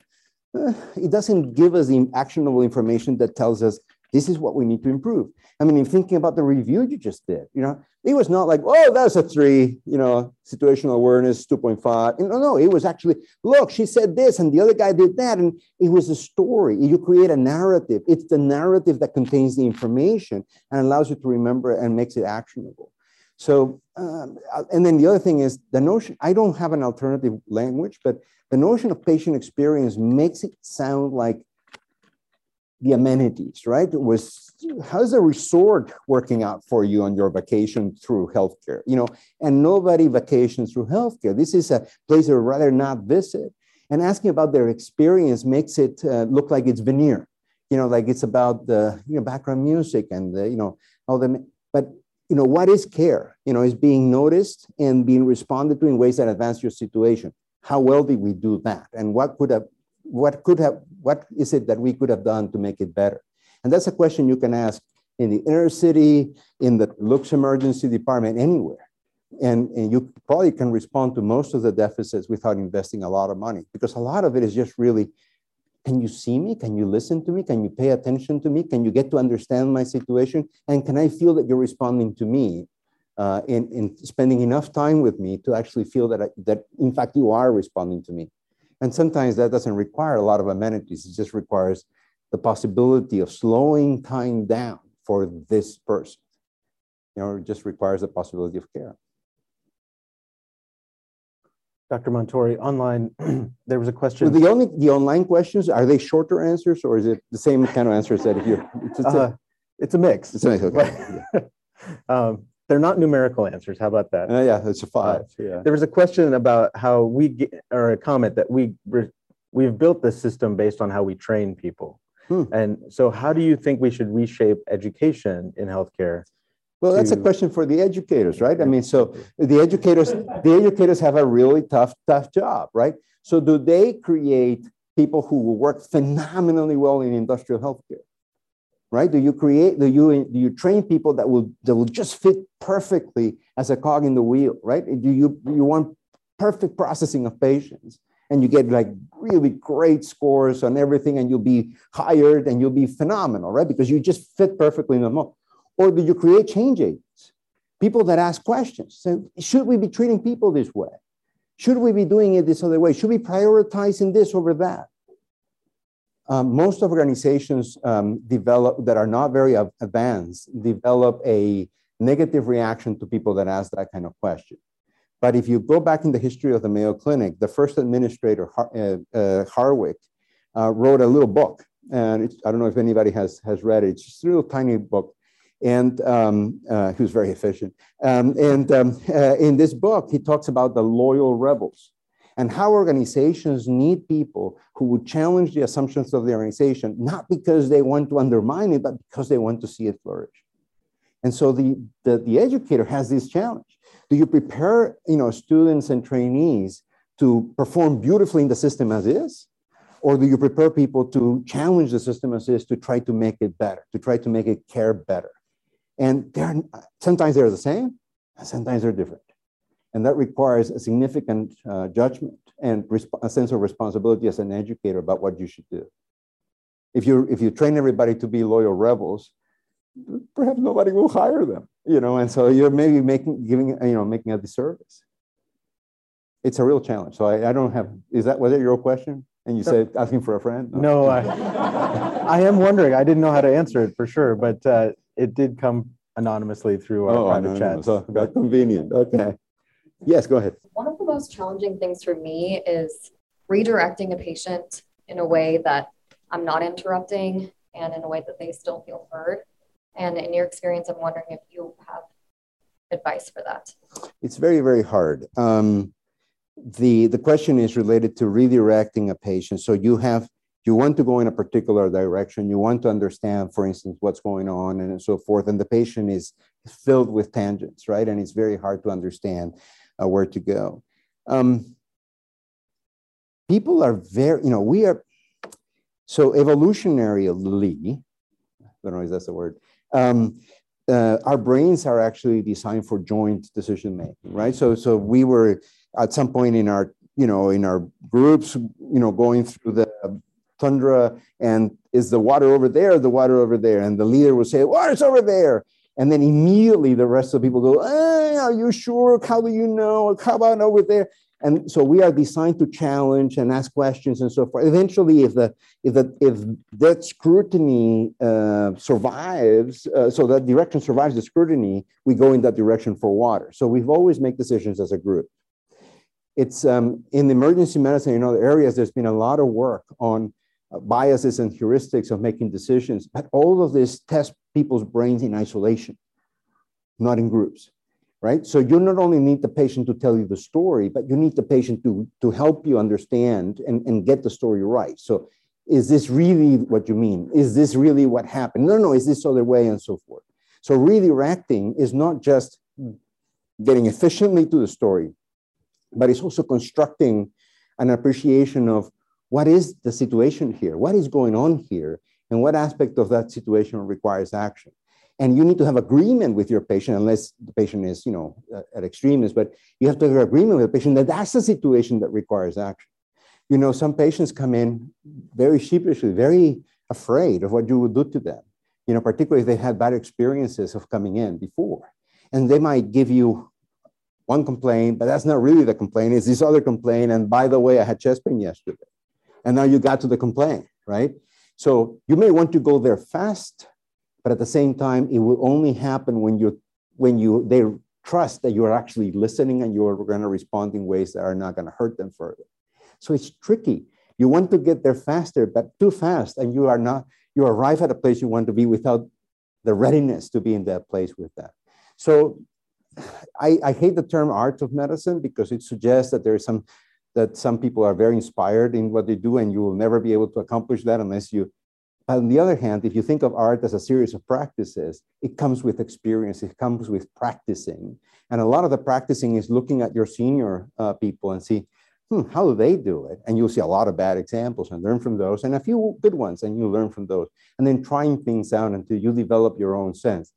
uh, it doesn't give us the actionable information that tells us this is what we need to improve. I mean, in thinking about the review you just did, you know, it was not like, oh, that's a three, you know, situational awareness 2.5. No, no, it was actually, look, she said this and the other guy did that. And it was a story. You create a narrative. It's the narrative that contains the information and allows you to remember and makes it actionable. So, um, and then the other thing is the notion, I don't have an alternative language, but the notion of patient experience makes it sound like the amenities, right? It was how's the resort working out for you on your vacation through healthcare? You know, and nobody vacations through healthcare. This is a place they would rather not visit. And asking about their experience makes it uh, look like it's veneer, you know, like it's about the you know background music and the, you know all the. But you know what is care? You know, is being noticed and being responded to in ways that advance your situation. How well did we do that? And what could have what could have what is it that we could have done to make it better? And that's a question you can ask in the inner city, in the Lux emergency department, anywhere. And, and you probably can respond to most of the deficits without investing a lot of money because a lot of it is just really can you see me? Can you listen to me? Can you pay attention to me? Can you get to understand my situation? And can I feel that you're responding to me uh, in, in spending enough time with me to actually feel that, I, that in fact you are responding to me? And sometimes that doesn't require a lot of amenities. It just requires the possibility of slowing time down for this person. You know, it just requires the possibility of care. Dr. Montori, online, there was a question. Well, the only the online questions are they shorter answers or is it the same kind of answers that if you? It's, it's, uh, a, it's a mix. It's a mix. Okay. um, they're not numerical answers. How about that? Uh, yeah, it's a five. Yeah. There was a question about how we get, or a comment that we we've built this system based on how we train people. Hmm. And so, how do you think we should reshape education in healthcare? Well, that's a question for the educators, right? I mean, so the educators, the educators have a really tough, tough job, right? So, do they create people who will work phenomenally well in industrial healthcare? right? Do you create, do you, do you train people that will, that will just fit perfectly as a cog in the wheel, right? Do you, you want perfect processing of patients and you get like really great scores on everything and you'll be hired and you'll be phenomenal, right? Because you just fit perfectly in the mold. Or do you create change agents? People that ask questions. So should we be treating people this way? Should we be doing it this other way? Should we prioritizing this over that? Um, most organizations um, develop that are not very advanced develop a negative reaction to people that ask that kind of question. But if you go back in the history of the Mayo Clinic, the first administrator, uh, uh, Harwick, uh, wrote a little book. And I don't know if anybody has, has read it. It's just a little tiny book. And um, uh, very efficient. Um, and um, uh, in this book, he talks about the loyal rebels and how organizations need people who would challenge the assumptions of the organization, not because they want to undermine it, but because they want to see it flourish. And so the, the, the educator has this challenge. Do you prepare you know, students and trainees to perform beautifully in the system as is? Or do you prepare people to challenge the system as is to try to make it better, to try to make it care better? And they're, sometimes they're the same, and sometimes they're different. And that requires a significant uh, judgment and a sense of responsibility as an educator about what you should do. If you, if you train everybody to be loyal rebels, perhaps nobody will hire them, you know, and so you're maybe making, giving, you know, making a disservice. It's a real challenge. So I, I don't have, is that, was it your question? And you said asking for a friend? No, no I, I am wondering. I didn't know how to answer it for sure, but uh, it did come anonymously through our oh, private chat. So that's convenient. Okay. Yes, go ahead. One of the most challenging things for me is redirecting a patient in a way that I'm not interrupting and in a way that they still feel heard. And in your experience, I'm wondering if you have advice for that. It's very, very hard. Um, the, the question is related to redirecting a patient. So you have you want to go in a particular direction you want to understand for instance what's going on and so forth and the patient is filled with tangents right and it's very hard to understand uh, where to go. Um, people are very, you know, we are, so evolutionarily, I don't know if that's a word, um, uh, our brains are actually designed for joint decision making, right? So, so we were at some point in our, you know, in our groups, you know, going through the tundra and is the water over there, the water over there? And the leader will say, water's over there. And then immediately the rest of the people go, hey, Are you sure? How do you know? How about over there? And so we are designed to challenge and ask questions and so forth. Eventually, if the if the if that scrutiny uh, survives, uh, so that direction survives the scrutiny, we go in that direction for water. So we've always make decisions as a group. It's um, in emergency medicine in other areas. There's been a lot of work on biases and heuristics of making decisions, but all of this tests people's brains in isolation, not in groups, right? So you not only need the patient to tell you the story, but you need the patient to, to help you understand and, and get the story right. So is this really what you mean? Is this really what happened? No, no, is this other way and so forth. So redirecting is not just getting efficiently to the story, but it's also constructing an appreciation of what is the situation here? What is going on here? And what aspect of that situation requires action? And you need to have agreement with your patient, unless the patient is, you know, uh, at extremes, but you have to have agreement with the patient that that's the situation that requires action. You know, some patients come in very sheepishly, very afraid of what you would do to them, you know, particularly if they had bad experiences of coming in before. And they might give you one complaint, but that's not really the complaint, it's this other complaint. And by the way, I had chest pain yesterday. And now you got to the complaint, right? So you may want to go there fast, but at the same time, it will only happen when you when you they trust that you're actually listening and you're going to respond in ways that are not going to hurt them further. So it's tricky. You want to get there faster, but too fast, and you are not, you arrive at a place you want to be without the readiness to be in that place with that. So I, I hate the term art of medicine because it suggests that there's some that some people are very inspired in what they do, and you will never be able to accomplish that unless you. On the other hand, if you think of art as a series of practices, it comes with experience, it comes with practicing. And a lot of the practicing is looking at your senior uh, people and see, hmm, how do they do it? And you'll see a lot of bad examples and learn from those, and a few good ones, and you learn from those. And then trying things out until you develop your own sense.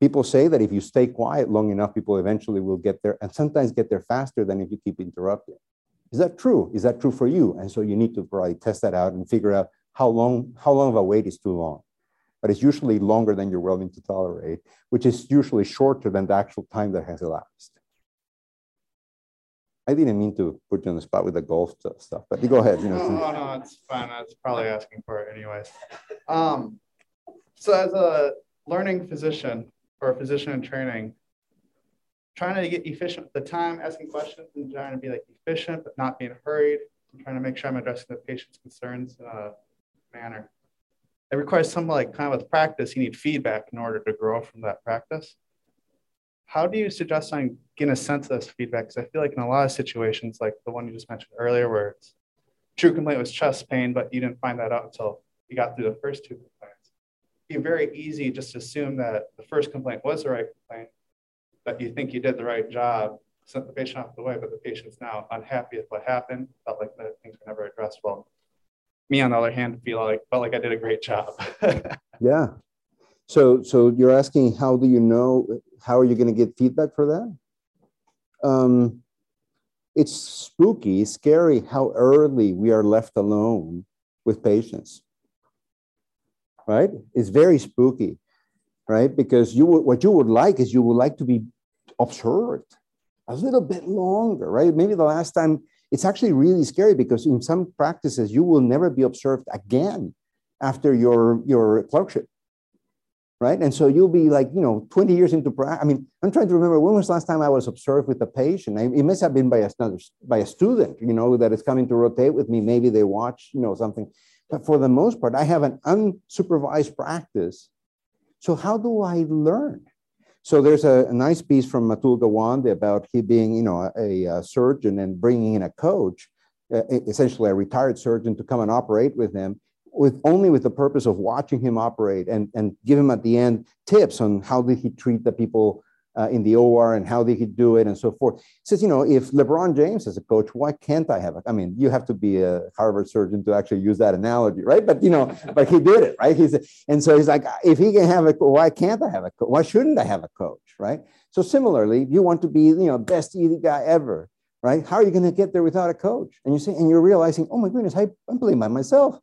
People say that if you stay quiet long enough, people eventually will get there, and sometimes get there faster than if you keep interrupting. Is that true? Is that true for you? And so you need to probably test that out and figure out how long, how long of a wait is too long. But it's usually longer than you're willing to tolerate, which is usually shorter than the actual time that has elapsed. I didn't mean to put you on the spot with the golf stuff, but you go ahead. You know, no, no, no, it's fine. I was probably asking for it anyways. Um, so as a learning physician or a physician in training, trying to get efficient with the time, asking questions and trying to be like efficient, but not being hurried. I'm trying to make sure I'm addressing the patient's concerns in a manner. It requires some like kind of practice, you need feedback in order to grow from that practice how do you suggest on getting a sense of this feedback? Because I feel like in a lot of situations, like the one you just mentioned earlier, where it's true complaint was chest pain, but you didn't find that out until you got through the first two complaints. It'd be very easy just to assume that the first complaint was the right complaint, that you think you did the right job, sent the patient off the way, but the patient's now unhappy with what happened, felt like the things were never addressed well. Me, on the other hand, feel like felt like I did a great job. yeah. So, so you're asking how do you know how are you going to get feedback for that? Um, it's spooky, scary how early we are left alone with patients. Right? It's very spooky, right? Because you what you would like is you would like to be observed a little bit longer, right? Maybe the last time it's actually really scary because in some practices you will never be observed again after your your clerkship right? And so you'll be like, you know, 20 years into practice. I mean, I'm trying to remember when was the last time I was observed with a patient. I, it must have been by a, by a student, you know, that is coming to rotate with me. Maybe they watch, you know, something. But for the most part, I have an unsupervised practice. So how do I learn? So there's a, a nice piece from Atul Gawande about he being, you know, a, a surgeon and bringing in a coach, uh, essentially a retired surgeon to come and operate with him with only with the purpose of watching him operate and, and give him at the end tips on how did he treat the people uh, in the OR and how they could do it and so forth. He says, you know, if LeBron James is a coach, why can't I have a? I mean, you have to be a Harvard surgeon to actually use that analogy, right? But you know, but he did it, right? He's and so he's like, if he can have a, why can't I have a coach? Why shouldn't I have a coach, right? So similarly, you want to be, you know, best eating guy ever, right? How are you going to get there without a coach? And you say, and you're realizing, oh my goodness, I, I'm playing by myself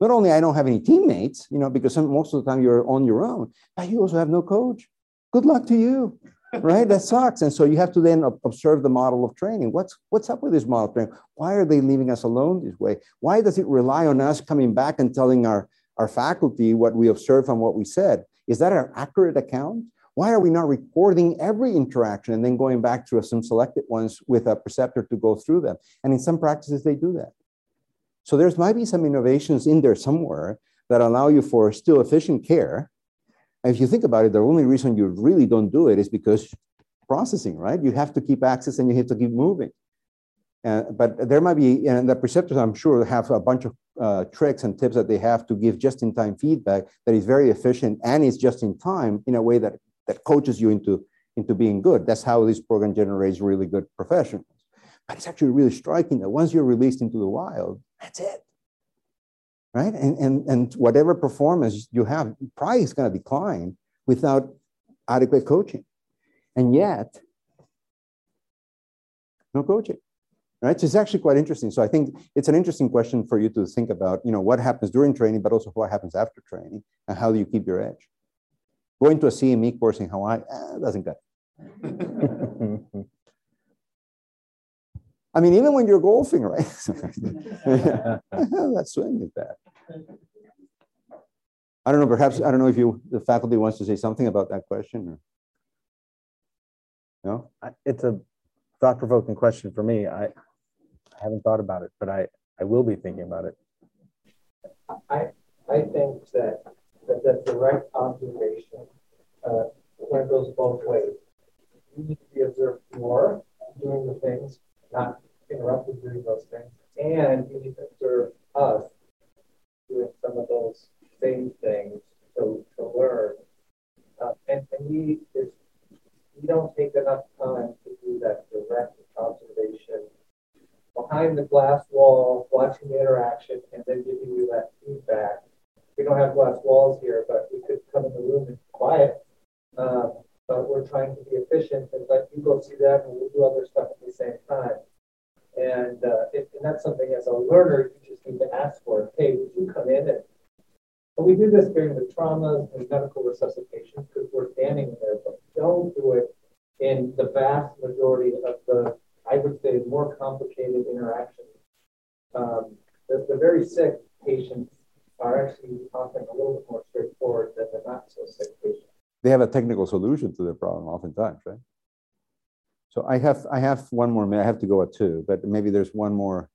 not only I don't have any teammates, you know, because some, most of the time you're on your own, but you also have no coach. Good luck to you, right? That sucks. And so you have to then observe the model of training. What's what's up with this model of training? Why are they leaving us alone this way? Why does it rely on us coming back and telling our, our faculty what we observed and what we said? Is that an accurate account? Why are we not recording every interaction and then going back to some selected ones with a preceptor to go through them? And in some practices, they do that So there's might be some innovations in there somewhere that allow you for still efficient care. And if you think about it, the only reason you really don't do it is because processing, right? You have to keep access and you have to keep moving. Uh, but there might be, and the preceptors, I'm sure, have a bunch of uh, tricks and tips that they have to give just-in-time feedback that is very efficient and is just in time in a way that that coaches you into into being good. That's how this program generates really good professionals. But it's actually really striking that once you're released into the wild, that's it. Right? And, and, and whatever performance you have, probably is going to decline without adequate coaching. And yet, no coaching. Right? So it's actually quite interesting. So I think it's an interesting question for you to think about, you know, what happens during training, but also what happens after training, and how do you keep your edge? Going to a CME course in Hawaii eh, doesn't cut. I mean, even when you're golfing, right? that swing is bad. I don't know. Perhaps I don't know if you the faculty wants to say something about that question. Or... No, it's a thought-provoking question for me. I, I haven't thought about it, but I I will be thinking about it. I I think that that, that direct observation uh, when it goes both ways. You need to be observed more doing the things not interrupted doing those things. And you need to observe us doing some of those same things to, to learn. Uh, and, and we, we don't take enough time to do that direct observation behind the glass wall, watching the interaction, and then giving you that feedback. We don't have glass walls here, but we could come in the room and quiet. Um, but we're trying to be efficient and let you go see that, and we'll do other stuff at the same time. And, uh, it, and that's something as a learner, you just need to ask for. Hey, would you come in and but we do this during the traumas and medical resuscitation because we're standing there, but don't do it in the vast majority of the, I would say, more complicated interactions. Um, the, the very sick patients are actually often a little bit more straightforward than the not so sick patients. They have a technical solution to their problem oftentimes, right? So I have I have one more minute. I have to go at two, but maybe there's one more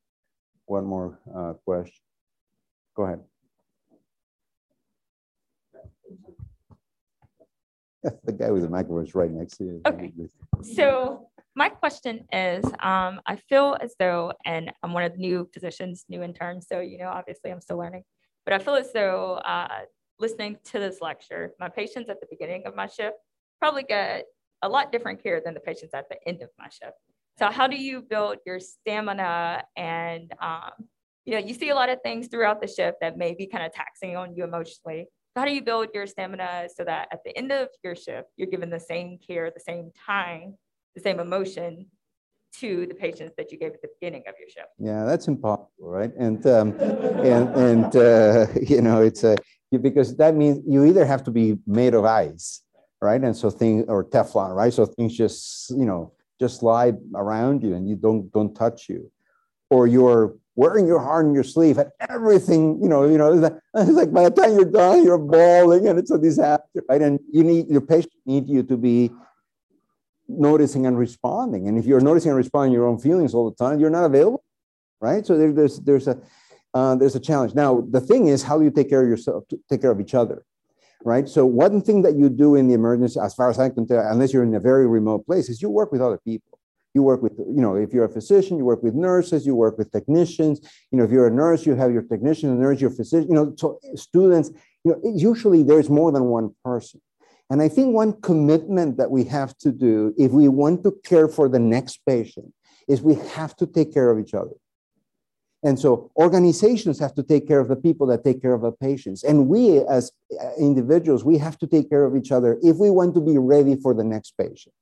one more uh, question. Go ahead. the guy with the microphone is right next to you. Okay. So my question is, um, I feel as though, and I'm one of the new physicians, new interns, so you know, obviously I'm still learning, but I feel as though uh, listening to this lecture, my patients at the beginning of my shift probably get a lot different care than the patients at the end of my shift. So how do you build your stamina and um, you know, you see a lot of things throughout the shift that may be kind of taxing on you emotionally. How do you build your stamina so that at the end of your shift, you're given the same care, the same time, the same emotion to the patients that you gave at the beginning of your shift? Yeah, that's impossible, right? And um, and and uh, you know, it's a because that means you either have to be made of ice right? And so things or Teflon, right? So things just you know just slide around you and you don't don't touch you, or you're wearing your heart on your sleeve and everything you know you know it's like by the time you're done you're bawling and it's a disaster, right? And you need your patient need you to be noticing and responding. And if you're noticing and responding your own feelings all the time, you're not available, right? So there, there's there's a uh, there's a challenge. Now the thing is, how do you take care of yourself? Take care of each other right? So one thing that you do in the emergency, as far as I can tell, unless you're in a very remote place, is you work with other people. You work with, you know, if you're a physician, you work with nurses, you work with technicians. You know, if you're a nurse, you have your technician, a nurse, your physician. You know, so students. You know, usually there's more than one person. And I think one commitment that we have to do if we want to care for the next patient is we have to take care of each other. And so organizations have to take care of the people that take care of the patients. And we as uh, individuals, we have to take care of each other if we want to be ready for the next patient.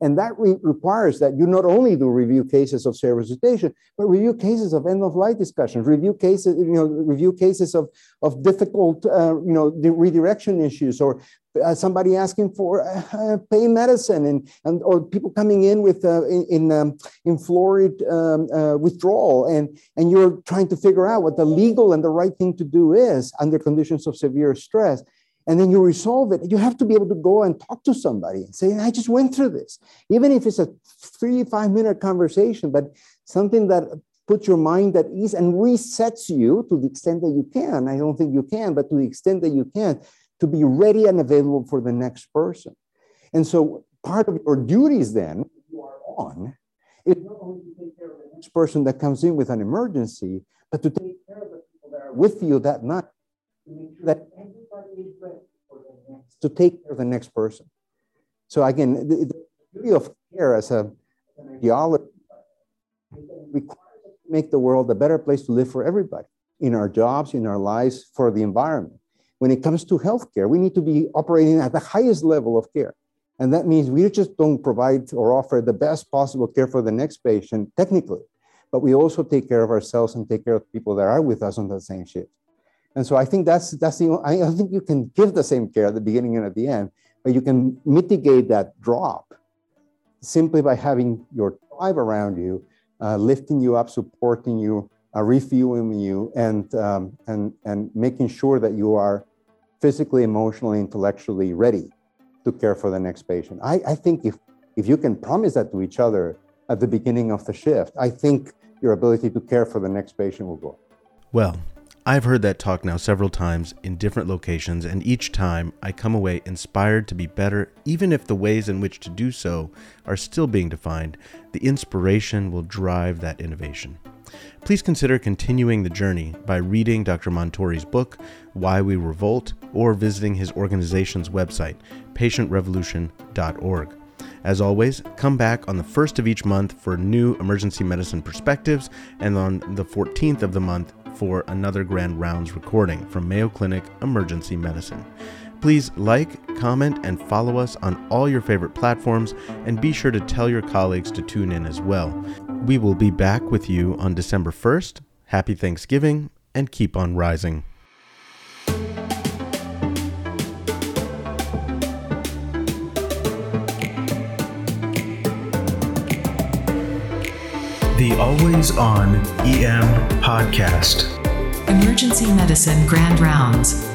And that re requires that you not only do review cases of serious resuscitation, but review cases of end of life discussions, review cases, you know, review cases of, of difficult, uh, you know, redirection issues or uh, somebody asking for uh, pain medicine and, and or people coming in with uh, in in, um, in fluoride um, uh, withdrawal. And and you're trying to figure out what the legal and the right thing to do is under conditions of severe stress. And then you resolve it. You have to be able to go and talk to somebody and say i just went through this. Even if it's a three five minute conversation but something that puts your mind at ease and resets you to the extent that you can. I don't think you can, but to the extent that you can, to be ready and available for the next person. And so part of your duties then you are on is not only to take care of the next person that comes in with an emergency, but to take care of the people that are with you that night to make sure that everybody is ready for the next, to take care of the next person. So again, the, the beauty of care as a, ideology requires to make the world a better place to live for everybody in our jobs, in our lives, for the environment. When it comes to healthcare, we need to be operating at the highest level of care. And that means we just don't provide or offer the best possible care for the next patient technically, but we also take care of ourselves and take care of people that are with us on the same shift. And so I think that's that's the I, think you can give the same care at the beginning and at the end, but you can mitigate that drop simply by having your tribe around you, uh, lifting you up, supporting you, uh, refueling you, and um, and and making sure that you are physically, emotionally, intellectually ready to care for the next patient. I, I think if, if you can promise that to each other at the beginning of the shift, I think your ability to care for the next patient will go. Well, I've heard that talk now several times in different locations, and each time I come away inspired to be better, even if the ways in which to do so are still being defined. The inspiration will drive that innovation. Please consider continuing the journey by reading Dr. Montori's book, Why We Revolt, or visiting his organization's website, patientrevolution.org. As always, come back on the first of each month for new emergency medicine perspectives, and on the 14th of the month for another Grand Rounds recording from Mayo Clinic Emergency Medicine. Please like, comment, and follow us on all your favorite platforms, and be sure to tell your colleagues to tune in as well. We will be back with you on December 1st. Happy Thanksgiving, and keep on rising. The Always On EM Podcast. Emergency Medicine Grand Rounds.